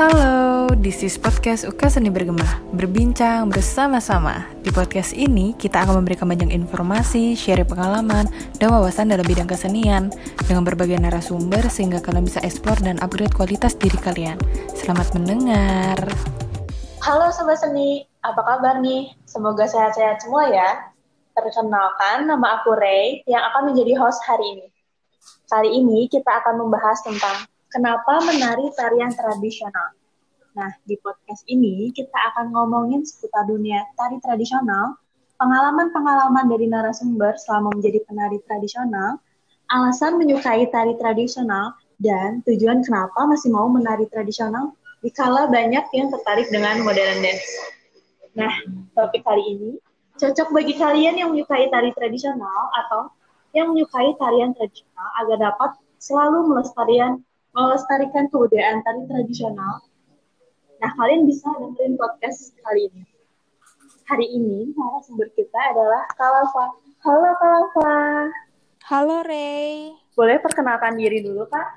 Halo, this is podcast Uka Seni Bergema. Berbincang bersama-sama. Di podcast ini kita akan memberikan banyak informasi, share pengalaman, dan wawasan dalam bidang kesenian Dengan berbagai narasumber sehingga kalian bisa explore dan upgrade kualitas diri kalian. Selamat mendengar. Halo Sobat Seni, apa kabar nih? Semoga sehat-sehat semua ya. Perkenalkan, nama aku Ray yang akan menjadi host hari ini. Kali ini kita akan membahas tentang Kenapa menari tarian tradisional? Nah, di podcast ini kita akan ngomongin seputar dunia tari tradisional, pengalaman-pengalaman dari narasumber selama menjadi penari tradisional, alasan menyukai tari tradisional, dan tujuan kenapa masih mau menari tradisional dikala banyak yang tertarik dengan modern dance. Nah, topik kali ini cocok bagi kalian yang menyukai tari tradisional atau yang menyukai tarian tradisional agar dapat selalu melestarikan melestarikan kebudayaan tari tradisional. Nah, kalian bisa dengerin podcast kali ini. Hari ini narasumber kita adalah Kalafa. Halo Kalafa. Halo Ray. Boleh perkenalkan diri dulu, Kak?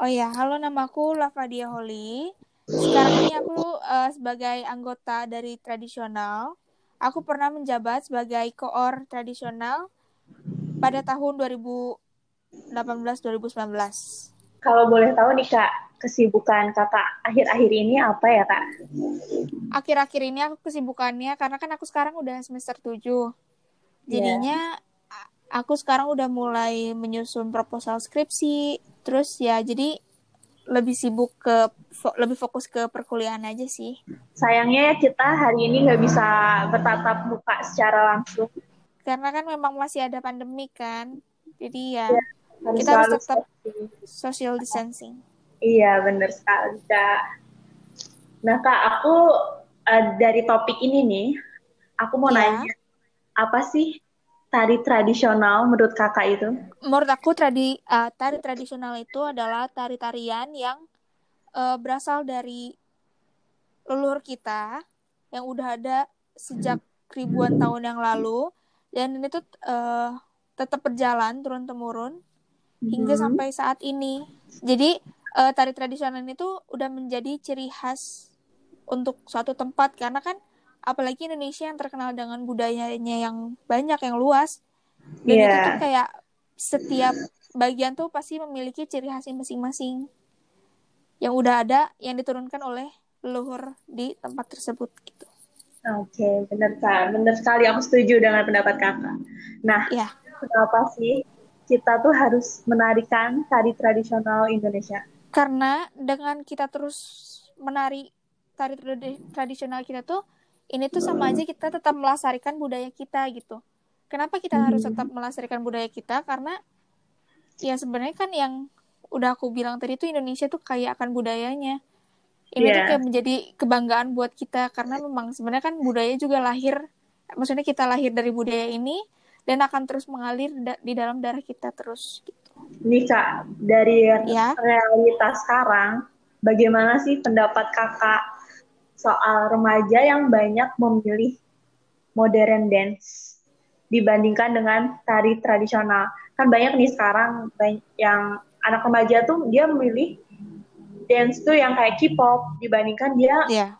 Oh ya, halo namaku Lavadia Holly. Sekarang ini aku uh, sebagai anggota dari tradisional. Aku pernah menjabat sebagai koor tradisional pada tahun 2000 2018-2019. Kalau boleh tahu nih Kak, kesibukan Kakak akhir-akhir ini apa ya Kak? Akhir-akhir ini aku kesibukannya karena kan aku sekarang udah semester 7. Jadinya yeah. aku sekarang udah mulai menyusun proposal skripsi, terus ya jadi lebih sibuk ke fo lebih fokus ke perkuliahan aja sih. Sayangnya ya kita hari ini nggak bisa bertatap muka secara langsung. Karena kan memang masih ada pandemi kan. Jadi ya, ya harus kita harus tetap social distancing. Iya, benar sekali, Kak. Nah, Kak, aku uh, dari topik ini nih, aku mau ya. nanya, apa sih tari tradisional menurut Kakak itu? Menurut aku tradi uh, tari tradisional itu adalah tari-tarian yang uh, berasal dari leluhur kita yang udah ada sejak ribuan tahun yang lalu dan ini tuh uh, tetap berjalan turun temurun hingga hmm. sampai saat ini. Jadi uh, tari tradisional itu udah menjadi ciri khas untuk suatu tempat karena kan apalagi Indonesia yang terkenal dengan budayanya yang banyak yang luas. Dan yeah. itu tuh kayak setiap bagian tuh pasti memiliki ciri khasnya masing-masing yang udah ada yang diturunkan oleh leluhur di tempat tersebut gitu. Oke, okay, benar kak, benar sekali. Aku setuju dengan pendapat kakak. Nah, yeah. kenapa sih kita tuh harus menarikan tari tradisional Indonesia? Karena dengan kita terus menari tari tradisional kita tuh, ini tuh sama aja kita tetap melestarikan budaya kita gitu. Kenapa kita hmm. harus tetap melestarikan budaya kita? Karena ya sebenarnya kan yang udah aku bilang tadi tuh Indonesia tuh kaya akan budayanya. Ini yeah. tuh kayak menjadi kebanggaan buat kita karena memang sebenarnya kan budaya juga lahir, maksudnya kita lahir dari budaya ini dan akan terus mengalir da di dalam darah kita terus gitu. Nih Kak, dari ya. realitas sekarang, bagaimana sih pendapat Kakak soal remaja yang banyak memilih modern dance dibandingkan dengan tari tradisional? Kan banyak nih sekarang yang anak remaja tuh dia memilih dance tuh yang kayak K-pop dibandingkan dia yeah.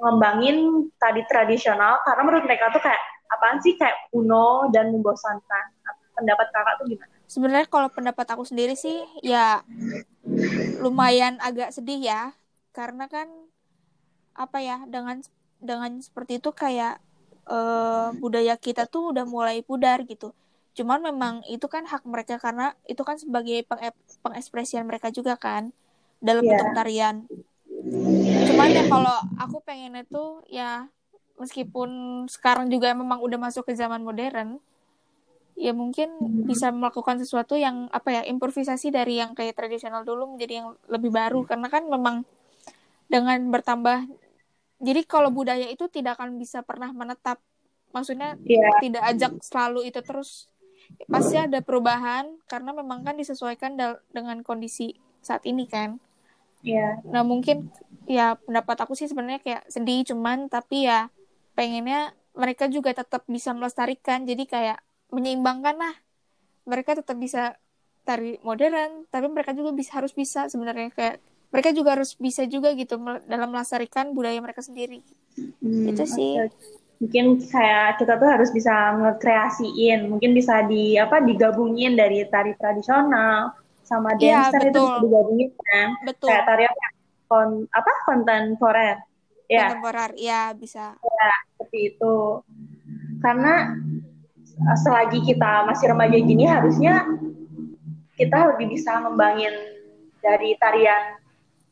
ngembangin tari tradisional karena menurut mereka tuh kayak apaan sih kayak kuno dan membosankan? Pendapat kakak tuh gimana? Sebenarnya kalau pendapat aku sendiri sih ya lumayan agak sedih ya karena kan apa ya dengan dengan seperti itu kayak uh, budaya kita tuh udah mulai pudar gitu. Cuman memang itu kan hak mereka karena itu kan sebagai pengekspresian mereka juga kan dalam yeah. bentuk tarian. Cuman ya kalau aku pengennya tuh ya meskipun sekarang juga memang udah masuk ke zaman modern ya mungkin hmm. bisa melakukan sesuatu yang apa ya improvisasi dari yang kayak tradisional dulu menjadi yang lebih baru karena kan memang dengan bertambah jadi kalau budaya itu tidak akan bisa pernah menetap maksudnya yeah. tidak ajak selalu itu terus pasti ada perubahan karena memang kan disesuaikan dengan kondisi saat ini kan yeah. nah mungkin ya pendapat aku sih sebenarnya kayak sedih cuman tapi ya pengennya mereka juga tetap bisa melestarikan jadi kayak menyeimbangkan lah mereka tetap bisa tari modern tapi mereka juga bisa harus bisa sebenarnya kayak mereka juga harus bisa juga gitu dalam melestarikan budaya mereka sendiri Hmm, Itu sih. Mungkin kayak kita tuh harus bisa ngekreasiin, mungkin bisa di apa digabungin dari tari tradisional sama Iya, dancer itu betul. bisa digabungin kan. betul Kayak tari? Kon, apa kontemporer. Ya, kontemporer ya bisa seperti itu. Karena eh, selagi kita masih remaja gini harusnya kita lebih bisa ngembangin dari tarian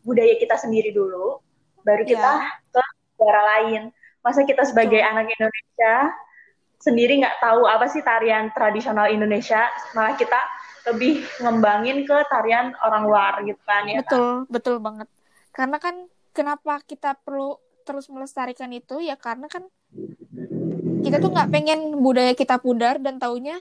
budaya kita sendiri dulu, baru kita ke negara lain. Masa kita sebagai anak Indonesia sendiri nggak tahu apa sih tarian tradisional Indonesia, malah kita lebih ngembangin ke tarian orang luar gitu kan ya. kan? betul betul banget karena kan kenapa kita perlu terus melestarikan itu? Ya karena kan kita tuh nggak pengen budaya kita pudar dan taunya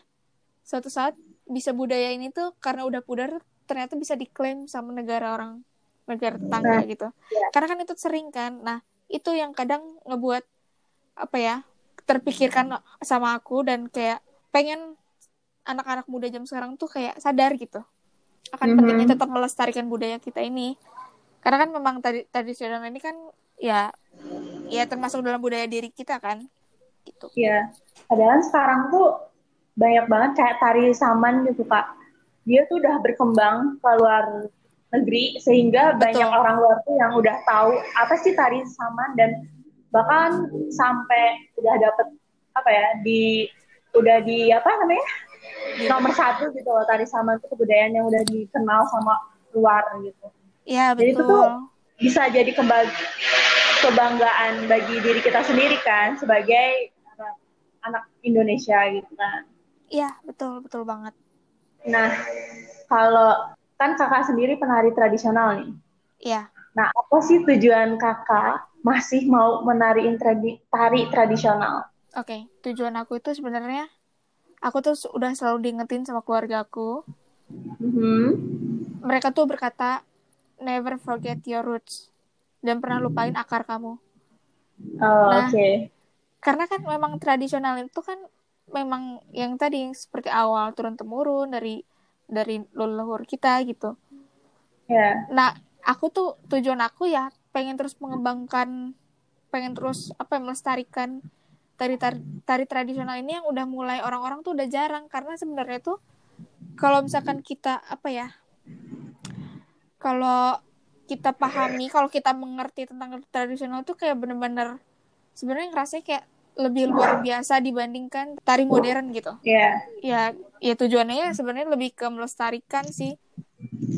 suatu saat bisa budaya ini tuh karena udah pudar ternyata bisa diklaim sama negara orang negara tetangga Nah, gitu. Iya. karena kan itu sering kan. Nah itu yang kadang ngebuat apa ya terpikirkan sama aku dan kayak pengen anak-anak muda jam sekarang tuh kayak sadar gitu akan Mhm. pentingnya tetap melestarikan budaya kita ini karena kan memang tadi tradisional ini kan ya ya termasuk dalam budaya diri kita kan gitu Iya. Padahal sekarang tuh banyak banget kayak tari saman gitu kak. Dia tuh udah berkembang ke luar negeri sehingga Betul. banyak orang luar tuh yang udah tahu apa sih tari saman dan bahkan sampai udah dapet apa ya di udah di apa namanya nomor satu gitu loh tari saman itu kebudayaan yang udah dikenal sama luar gitu. Ya Jadi itu betul tuh bisa jadi kebanggaan bagi diri kita sendiri kan sebagai anak, Indonesia gitu kan. iya betul betul banget Nah, kalau kan kakak sendiri penari tradisional nih. iya Nah, apa sih tujuan kakak masih mau menariin tradi- tari tradisional? oke tujuan aku itu sebenarnya aku tuh udah selalu diingetin sama keluarga aku Mhm. mereka tuh berkata never forget your roots dan pernah lupain akar kamu Oh, Nah. oke. karena kan memang tradisional itu kan memang yang tadi yang seperti awal turun temurun dari dari leluhur kita gitu Ya. nah aku tuh tujuan aku ya pengen terus mengembangkan pengen terus apa ya, melestarikan tari tari, tari tradisional ini yang udah mulai orang-orang tuh udah jarang karena sebenarnya tuh kalau misalkan kita apa ya kalau kita pahami kalau kita mengerti tentang tradisional tuh kayak bener-bener sebenarnya ngerasanya kayak lebih luar biasa dibandingkan tari modern gitu Ya. ya ya tujuannya ya sebenarnya lebih ke melestarikan sih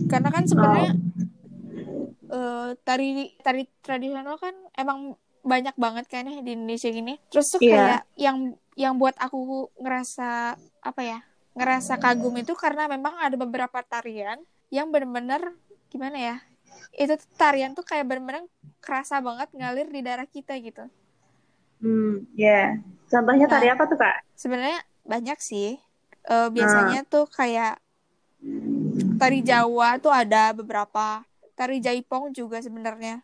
karena kan sebenarnya eh, tari tari tradisional kan emang banyak banget kan ya di Indonesia gini terus tuh Iya. kayak yang yang buat aku ngerasa apa ya ngerasa kagum itu karena memang ada beberapa tarian yang bener-bener gimana ya itu tuh tarian tuh kayak bener-bener kerasa banget ngalir di darah kita gitu Hmm, ya. Contohnya tari Nah. apa tuh, Kak? sebenarnya banyak sih Eh, biasanya tuh kayak tari Jawa tuh ada beberapa tari Jaipong juga sebenarnya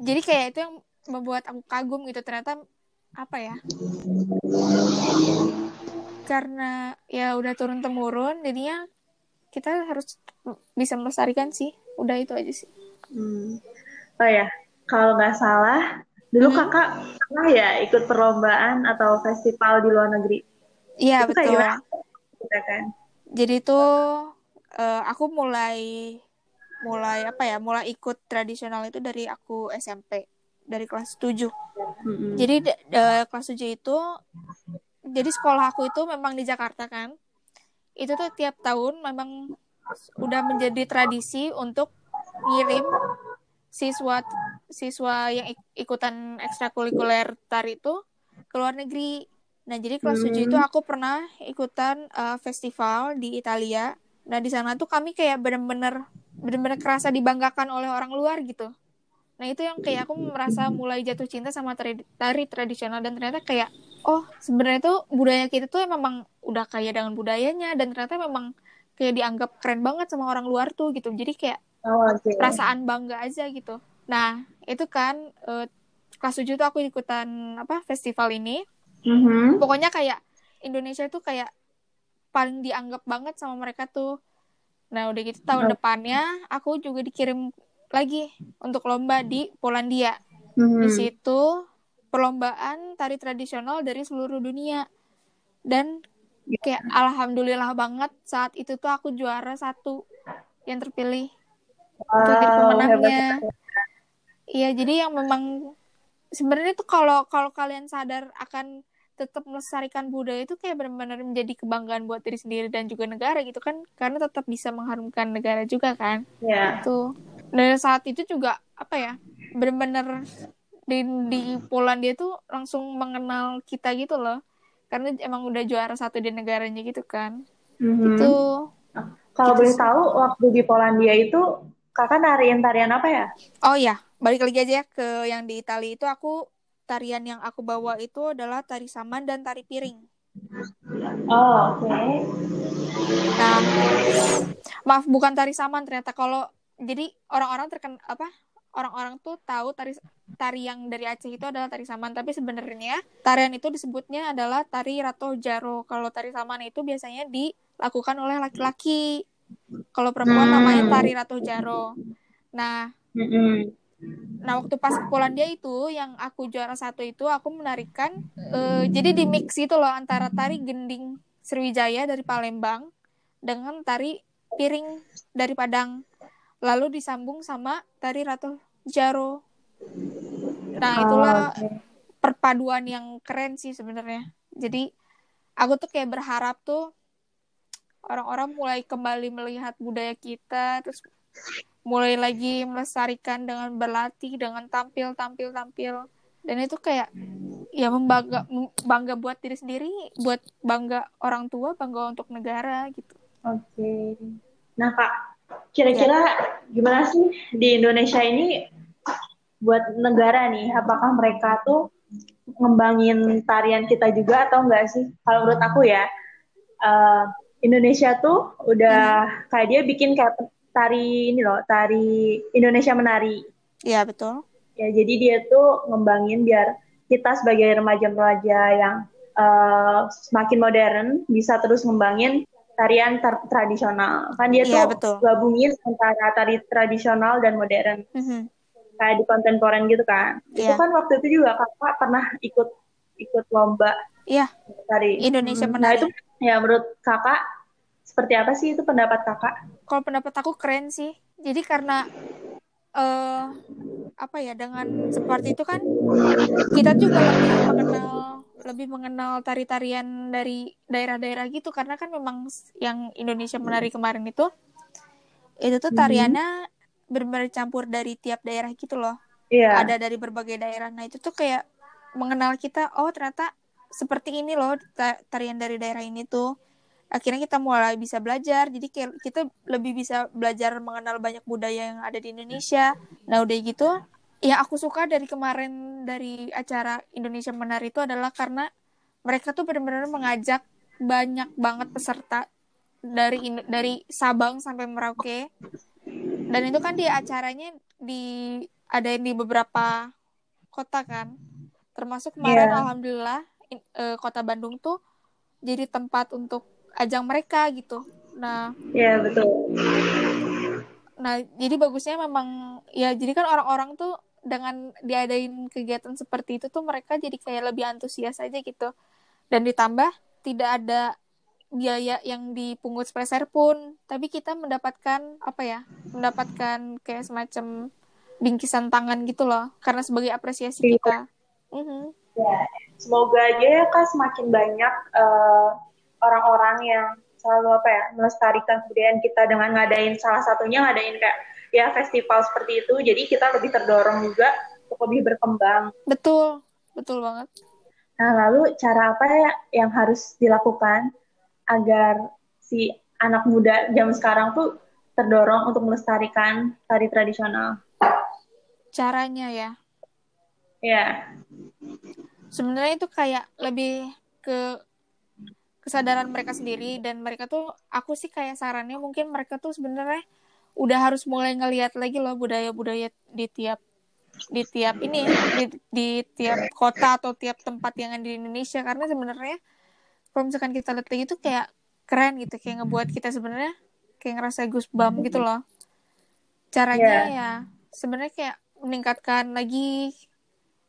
jadi kayak itu yang membuat aku kagum gitu ternyata apa ya karena ya udah turun temurun jadinya kita harus bisa melestarikan sih udah itu aja sih Hmm. Oh ya, kalau nggak salah, dulu Mhm. kakak pernah ya ikut perlombaan atau festival di luar negeri. iya Itu betul gimana? Kita kan. jadi tuh eh, aku mulai mulai apa ya mulai ikut tradisional itu dari aku SMP dari kelas 7 Mm-mm. Jadi kelas 7 itu jadi sekolah aku itu memang di Jakarta kan. Itu tuh tiap tahun memang udah menjadi tradisi untuk ngirim siswa siswa yang ik- ikutan ekstrakurikuler tari itu ke luar negeri. Nah, jadi kelas 7 itu Hmm. aku pernah ikutan eh, festival di Italia. Nah, di sana tuh kami kayak bener-bener bener-bener kerasa dibanggakan oleh orang luar gitu. Nah itu yang kayak aku merasa mulai jatuh cinta sama tari, tari tradisional dan ternyata kayak oh sebenarnya tuh budaya kita tuh memang udah kaya dengan budayanya dan ternyata memang kayak dianggap keren banget sama orang luar tuh gitu. Jadi kayak Oh, oke. perasaan bangga aja gitu. Nah itu kan eh, kelas 7 tuh aku ikutan apa festival ini. Mhm. Pokoknya kayak Indonesia tuh kayak paling dianggap banget sama mereka tuh. Nah udah gitu tahun Oh. depannya aku juga dikirim lagi untuk lomba di Polandia. Hmm. Di situ perlombaan tari tradisional dari seluruh dunia. Dan kayak alhamdulillah banget saat itu tuh aku juara satu yang terpilih. Untuk jadi Wow, pemenangnya. Iya, jadi yang memang sebenarnya tuh kalau kalau kalian sadar akan tetap melestarikan budaya itu kayak benar-benar menjadi kebanggaan buat diri sendiri dan juga negara gitu kan. Karena tetap bisa mengharumkan negara juga kan. Ya. tuh dan saat itu juga apa ya benar-benar di di Polandia tuh langsung mengenal kita gitu loh karena emang udah juara satu di negaranya gitu kan Mhm. itu Kalau gitu boleh sih. tahu waktu di Polandia itu kakak nariin tarian apa ya? oh ya balik lagi aja ya ke yang di Italia itu aku tarian yang aku bawa itu adalah tari saman dan tari piring Oh, oke. Nah, maaf bukan tari saman ternyata kalau jadi orang-orang terken apa orang-orang tuh tahu tari tari yang dari Aceh itu adalah tari saman tapi sebenarnya tarian itu disebutnya adalah tari rato jaro kalau tari saman itu biasanya dilakukan oleh laki-laki kalau perempuan Hmm. namanya tari rato jaro nah Mm-mm. Nah, waktu pas Polandia itu, yang aku juara satu itu, aku menarikan, eh, jadi di mix itu loh, antara tari gending Sriwijaya dari Palembang, dengan tari piring dari Padang. Lalu disambung sama tari Ratu Jaro. Nah, itulah Oh, oke. perpaduan yang keren sih sebenarnya. Jadi, aku tuh kayak berharap tuh, orang-orang mulai kembali melihat budaya kita, terus mulai lagi melestarikan dengan berlatih dengan tampil tampil tampil dan itu kayak ya membangga bangga buat diri sendiri buat bangga orang tua bangga untuk negara gitu Oke. Nah, Kak, kira-kira gimana sih di Indonesia ini buat negara nih? Apakah mereka tuh ngembangin tarian kita juga atau enggak sih? Kalau menurut aku ya, eh, Indonesia tuh udah kayak dia bikin kayak tari ini loh, tari Indonesia menari. ya betul Ya, jadi dia tuh ngembangin biar kita sebagai remaja-remaja yang eh, semakin modern bisa terus ngembangin tarian tra- tradisional. Kan dia Iya, tuh betul. gabungin antara tari tradisional dan modern Mhm. kayak di kontemporer gitu kan. Itu Iya. kan waktu itu juga kakak pernah ikut ikut lomba Iya, tari Indonesia Hmm. Nah itu ya menurut kakak seperti apa sih itu pendapat kakak? kalau pendapat aku keren sih jadi karena eh apa ya dengan seperti itu kan kita juga lebih mengenal lebih mengenal tari-tarian dari daerah-daerah gitu. Karena kan memang yang Indonesia menari kemarin itu itu tuh Mhm. tariannya benar-benar campur dari tiap daerah gitu loh. Iya. ada dari berbagai daerah. Nah itu tuh kayak mengenal kita oh ternyata seperti ini loh ta- tarian dari daerah ini tuh. Akhirnya kita mulai bisa belajar. Jadi kita lebih bisa belajar mengenal banyak budaya yang ada di Indonesia. Nah udah gitu yang aku suka dari kemarin dari acara Indonesia Menari itu adalah karena mereka tuh benar-benar mengajak banyak banget peserta dari dari Sabang sampai Merauke dan itu kan di acaranya di ada di beberapa kota kan termasuk kemarin Iya. alhamdulillah in- eh, kota Bandung tuh jadi tempat untuk ajang mereka gitu nah Iya betul. nah jadi bagusnya memang ya jadi kan orang-orang tuh dengan diadain kegiatan seperti itu tuh mereka jadi kayak lebih antusias aja gitu dan ditambah tidak ada biaya yang dipungut sepeser pun tapi kita mendapatkan apa ya mendapatkan kayak semacam bingkisan tangan gitu loh karena sebagai apresiasi Iya. kita Mhm. Ya, semoga aja ya kak semakin banyak eh, orang-orang yang selalu apa ya melestarikan kebudayaan kita dengan ngadain salah satunya ngadain kayak ya festival seperti itu. Jadi kita lebih terdorong juga untuk lebih berkembang. betul betul banget Nah, lalu cara apa ya yang harus dilakukan agar si anak muda zaman sekarang tuh terdorong untuk melestarikan tari tradisional? caranya ya Ya, sebenarnya itu kayak lebih ke kesadaran mereka sendiri dan mereka tuh aku sih kayak sarannya mungkin mereka tuh sebenarnya udah harus mulai ngelihat lagi loh budaya-budaya di tiap di tiap ini di, di tiap kota atau tiap tempat yang ada di Indonesia. Karena sebenarnya kalau misalkan kita lihat lagi itu kayak keren gitu kayak ngebuat kita sebenarnya kayak ngerasa goosebump gitu loh. Caranya Iya. ya sebenarnya kayak meningkatkan lagi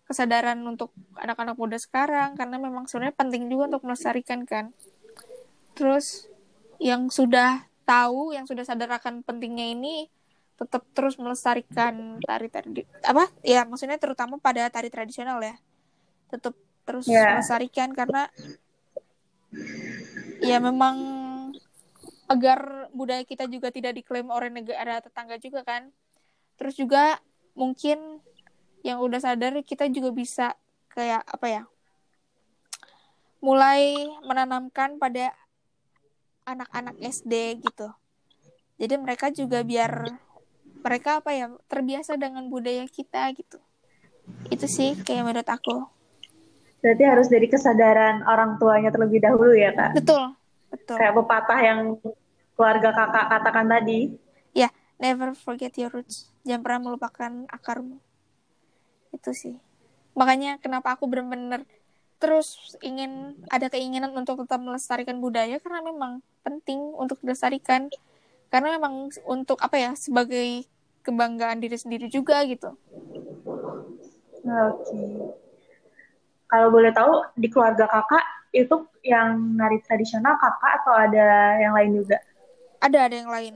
kesadaran untuk anak-anak muda sekarang. Karena memang sebenarnya penting juga untuk melestarikan kan. Terus yang sudah tahu yang sudah sadar akan pentingnya ini tetap terus melestarikan tari tari apa? Ya maksudnya terutama pada tari tradisional ya. Tetap terus Yeah. melestarikan karena ya memang agar budaya kita juga tidak diklaim oleh negara tetangga juga kan. Terus juga mungkin yang udah sadar kita juga bisa kayak apa ya mulai menanamkan pada anak-anak SD gitu. Jadi mereka juga biar mereka apa ya terbiasa dengan budaya kita gitu. Itu sih kayak menurut aku. Berarti harus dari kesadaran orang tuanya terlebih dahulu ya kak. betul betul. Kayak pepatah yang keluarga kakak katakan tadi. ya never forget your roots. Jangan pernah melupakan akarmu. Itu sih. Makanya kenapa aku benar-benar terus ingin ada keinginan untuk tetap melestarikan budaya karena memang penting untuk dilestarikan. Karena memang untuk apa ya sebagai kebanggaan diri sendiri juga gitu. Oke. Kalau boleh tahu di keluarga kakak itu yang nari tradisional kakak atau ada yang lain juga? ada ada yang lain.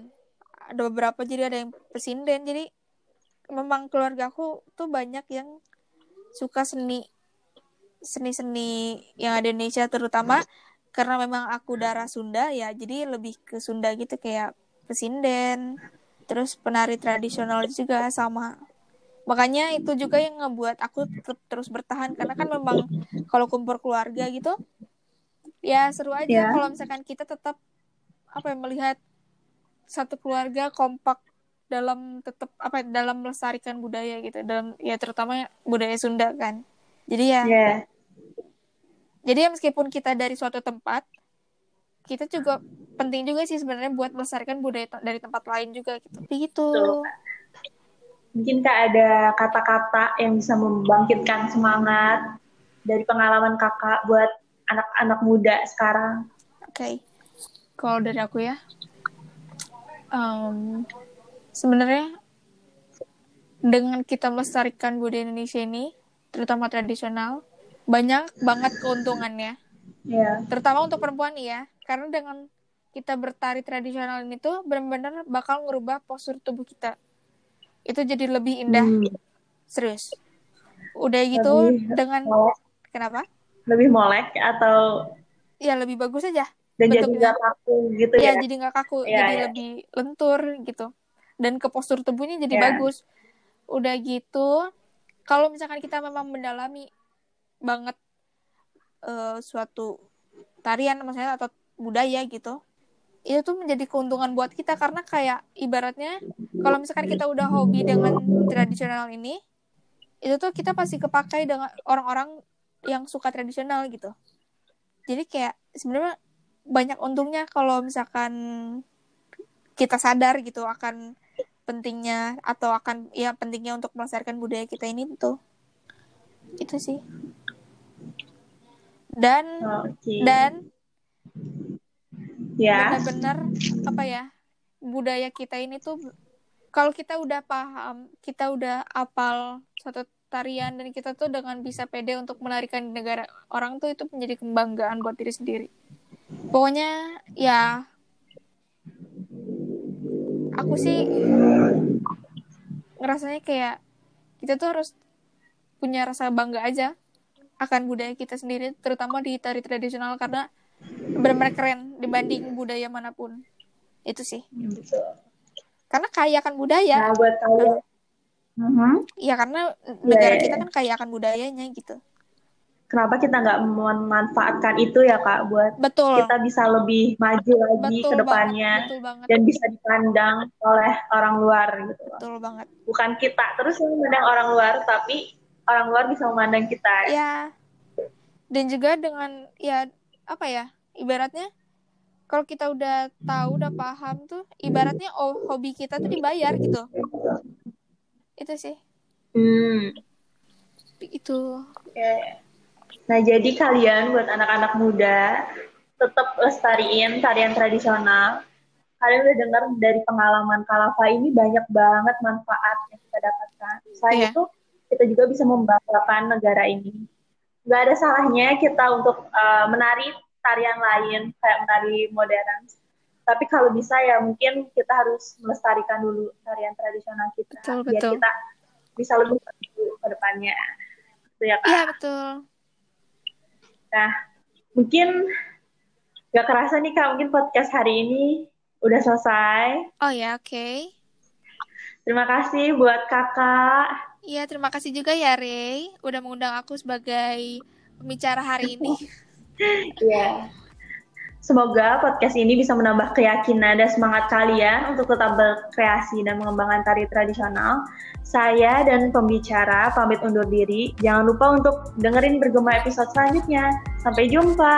Ada beberapa jadi ada yang pesinden. Jadi memang keluarga aku tuh banyak yang suka seni seni-seni yang ada di Indonesia terutama karena memang aku darah Sunda ya jadi lebih ke Sunda gitu kayak pesinden terus penari tradisional juga sama makanya itu juga yang ngebuat aku tetap terus bertahan karena kan memang kalau kumpul keluarga gitu ya seru aja Ya. kalau misalkan kita tetap apa ya melihat satu keluarga kompak dalam tetap apa ya, dalam melestarikan budaya gitu dalam ya terutama budaya Sunda kan jadi ya Ya. Jadi meskipun kita dari suatu tempat kita juga penting juga sih sebenarnya buat melestarikan budaya dari tempat lain juga gitu begitu. Mungkin kak ada kata-kata yang bisa membangkitkan semangat dari pengalaman kakak buat anak-anak muda sekarang. Oke, kalau dari aku ya, em, sebenarnya dengan kita melestarikan budaya Indonesia ini, terutama tradisional, banyak banget keuntungannya. Ya. Terutama untuk perempuan ya, karena dengan kita bertari tradisional ini tuh benar-benar bakal ngerubah postur tubuh kita. Itu jadi lebih indah, Hmm. serius. Udah gitu Lebih dengan molek, kenapa? lebih molek atau Ya lebih bagus aja. dan jadi Bentuknya. nggak kaku gitu ya ya? jadi nggak kaku Iya, jadi iya. lebih lentur gitu dan ke postur tubuhnya jadi Iya. bagus udah gitu kalau misalkan kita memang mendalami banget eh, suatu tarian misalnya atau budaya gitu. Itu tuh menjadi keuntungan buat kita karena kayak ibaratnya kalau misalkan kita udah hobi dengan tradisional ini itu tuh kita pasti kepakai dengan orang-orang yang suka tradisional gitu. Jadi kayak sebenarnya banyak untungnya kalau misalkan kita sadar gitu akan pentingnya atau akan ya pentingnya untuk melestarikan budaya kita ini tuh. Itu sih dan Oke. dan ya. benar-benar apa ya budaya kita ini tuh kalau kita udah paham kita udah apal satu tarian dan kita tuh dengan bisa pede untuk menarikan di negara orang tuh itu menjadi kebanggaan buat diri sendiri pokoknya ya aku sih ngerasanya kayak kita tuh harus punya rasa bangga aja akan budaya kita sendiri terutama di tari tradisional karena benar-benar keren dibanding budaya mana pun itu sih Betul. karena kaya akan budaya Nah, buat kalian. Mhm. ya karena negara iya, kita kan kaya akan budayanya gitu Kenapa kita nggak memanfaatkan itu ya kak buat betul kita bisa lebih maju lagi betul ke depannya banget betul banget dan bisa dipandang oleh orang luar gitu. betul banget Bukan kita terus memandang orang luar, tapi orang luar bisa memandang kita. ya dan juga dengan ya apa ya ibaratnya kalau kita udah tahu udah paham tuh ibaratnya oh hobi kita tuh dibayar gitu itu sih Hmm. itu Oke. Nah, jadi kalian buat anak-anak muda tetap lestariin tarian tradisional. Kalian udah dengar dari pengalaman Kalafa ini banyak banget manfaat yang kita dapat Selain Iya. itu, kita juga bisa membanggakan negara ini. Gak ada salahnya kita untuk uh, menari tarian lain, kayak menari modern. Tapi kalau bisa ya mungkin kita harus melestarikan dulu tarian tradisional kita. Betul, biar betul. kita bisa lebih maju ke depannya. Itu ya, Kak. Iya betul. Nah, mungkin gak kerasa nih Kak, mungkin podcast hari ini udah selesai. Oh ya oke. Terima kasih buat kakak. Iya terima kasih juga ya Ray udah mengundang aku sebagai pembicara hari ini. Iya. Semoga podcast ini bisa menambah keyakinan dan semangat kalian untuk tetap berkreasi dan mengembangkan tari tradisional. Saya dan pembicara pamit undur diri. Jangan lupa untuk dengerin bergema episode selanjutnya. Sampai jumpa.